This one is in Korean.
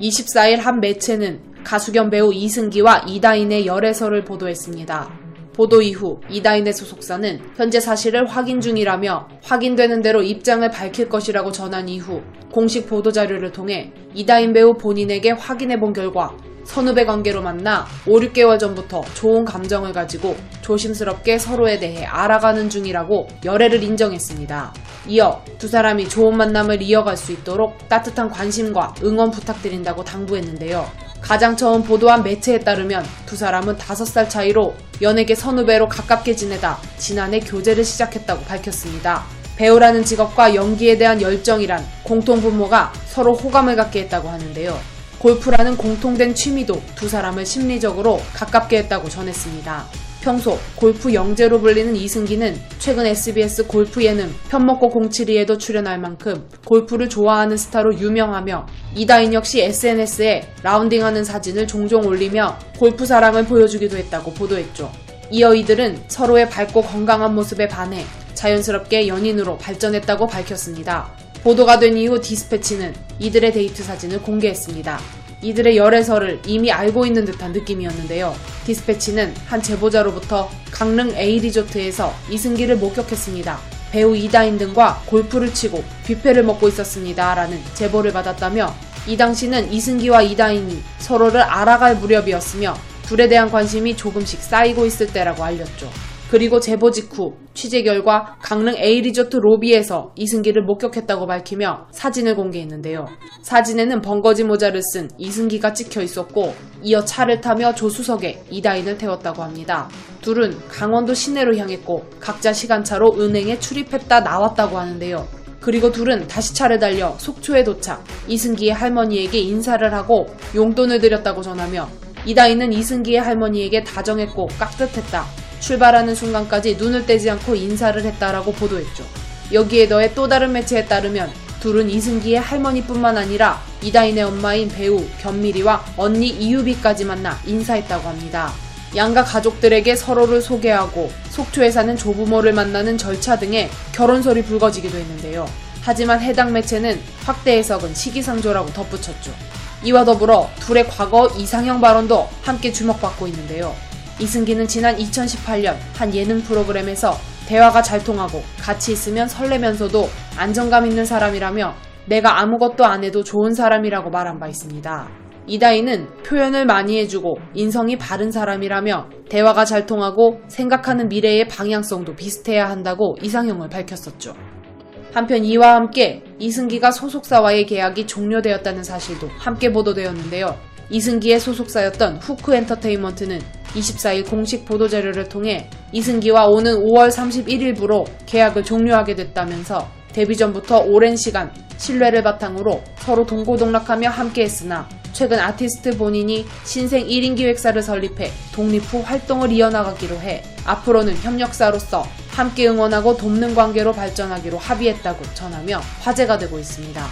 24일 한 매체는 가수 겸 배우 이승기와 이다인의 열애설을 보도했습니다. 보도 이후 이다인의 소속사는 현재 사실을 확인 중이라며 확인되는 대로 입장을 밝힐 것이라고 전한 이후 공식 보도자료를 통해 이다인 배우 본인에게 확인해 본 결과 선후배 관계로 만나 5, 6개월 전부터 좋은 감정을 가지고 조심스럽게 서로에 대해 알아가는 중이라고 열애를 인정했습니다. 이어 두 사람이 좋은 만남을 이어갈 수 있도록 따뜻한 관심과 응원 부탁드린다고 당부했는데요. 가장 처음 보도한 매체에 따르면 두 사람은 5살 차이로 연예계 선후배로 가깝게 지내다 지난해 교제를 시작했다고 밝혔습니다. 배우라는 직업과 연기에 대한 열정이란 공통 분모가 서로 호감을 갖게 했다고 하는데요. 골프라는 공통된 취미도 두 사람을 심리적으로 가깝게 했다고 전했습니다. 평소 골프 영재로 불리는 이승기는 최근 SBS 골프 예능 편먹고 072에도 출연할 만큼 골프를 좋아하는 스타로 유명하며 이다인 역시 SNS에 라운딩하는 사진을 종종 올리며 골프 사랑을 보여주기도 했다고 보도했죠. 이어 이들은 서로의 밝고 건강한 모습에 반해 자연스럽게 연인으로 발전했다고 밝혔습니다. 보도가 된 이후 디스패치는 이들의 데이트 사진을 공개했습니다. 이들의 열애설을 이미 알고 있는 듯한 느낌이었는데요. 디스패치는 한 제보자로부터 강릉 A 리조트에서 이승기를 목격했습니다. 배우 이다인 등과 골프를 치고 뷔페를 먹고 있었습니다. 라는 제보를 받았다며 이 당시는 이승기와 이다인이 서로를 알아갈 무렵이었으며 둘에 대한 관심이 조금씩 쌓이고 있을 때라고 알렸죠. 그리고 제보 직후 취재 결과 강릉 A리조트 로비에서 이승기를 목격했다고 밝히며 사진을 공개했는데요. 사진에는 벙거지 모자를 쓴 이승기가 찍혀 있었고 이어 차를 타며 조수석에 이다인을 태웠다고 합니다. 둘은 강원도 시내로 향했고 각자 시간차로 은행에 출입했다 나왔다고 하는데요. 그리고 둘은 다시 차를 달려 속초에 도착, 이승기의 할머니에게 인사를 하고 용돈을 드렸다고 전하며 이다인은 이승기의 할머니에게 다정했고 깍듯했다. 출발하는 순간까지 눈을 떼지 않고 인사를 했다라고 보도했죠. 여기에 더해 또 다른 매체에 따르면 둘은 이승기의 할머니뿐만 아니라 이다인의 엄마인 배우 견미리와 언니 이유비까지 만나 인사했다고 합니다. 양가 가족들에게 서로를 소개하고 속초에 사는 조부모를 만나는 절차 등의 결혼설이 불거지기도 했는데요. 하지만 해당 매체는 확대 해석은 시기상조라고 덧붙였죠. 이와 더불어 둘의 과거 이상형 발언도 함께 주목받고 있는데요. 이승기는 지난 2018년 한 예능 프로그램에서 대화가 잘 통하고 같이 있으면 설레면서도 안정감 있는 사람이라며 내가 아무것도 안 해도 좋은 사람이라고 말한 바 있습니다. 이다희는 표현을 많이 해주고 인성이 바른 사람이라며 대화가 잘 통하고 생각하는 미래의 방향성도 비슷해야 한다고 이상형을 밝혔었죠. 한편 이와 함께 이승기가 소속사와의 계약이 종료되었다는 사실도 함께 보도되었는데요. 이승기의 소속사였던 후크 엔터테인먼트는 24일 공식 보도자료를 통해 이승기와 오는 5월 31일부로 계약을 종료하게 됐다면서 데뷔 전부터 오랜 시간 신뢰를 바탕으로 서로 동고동락하며 함께했으나 최근 아티스트 본인이 신생 1인 기획사를 설립해 독립 후 활동을 이어나가기로 해 앞으로는 협력사로서 함께 응원하고 돕는 관계로 발전하기로 합의했다고 전하며 화제가 되고 있습니다.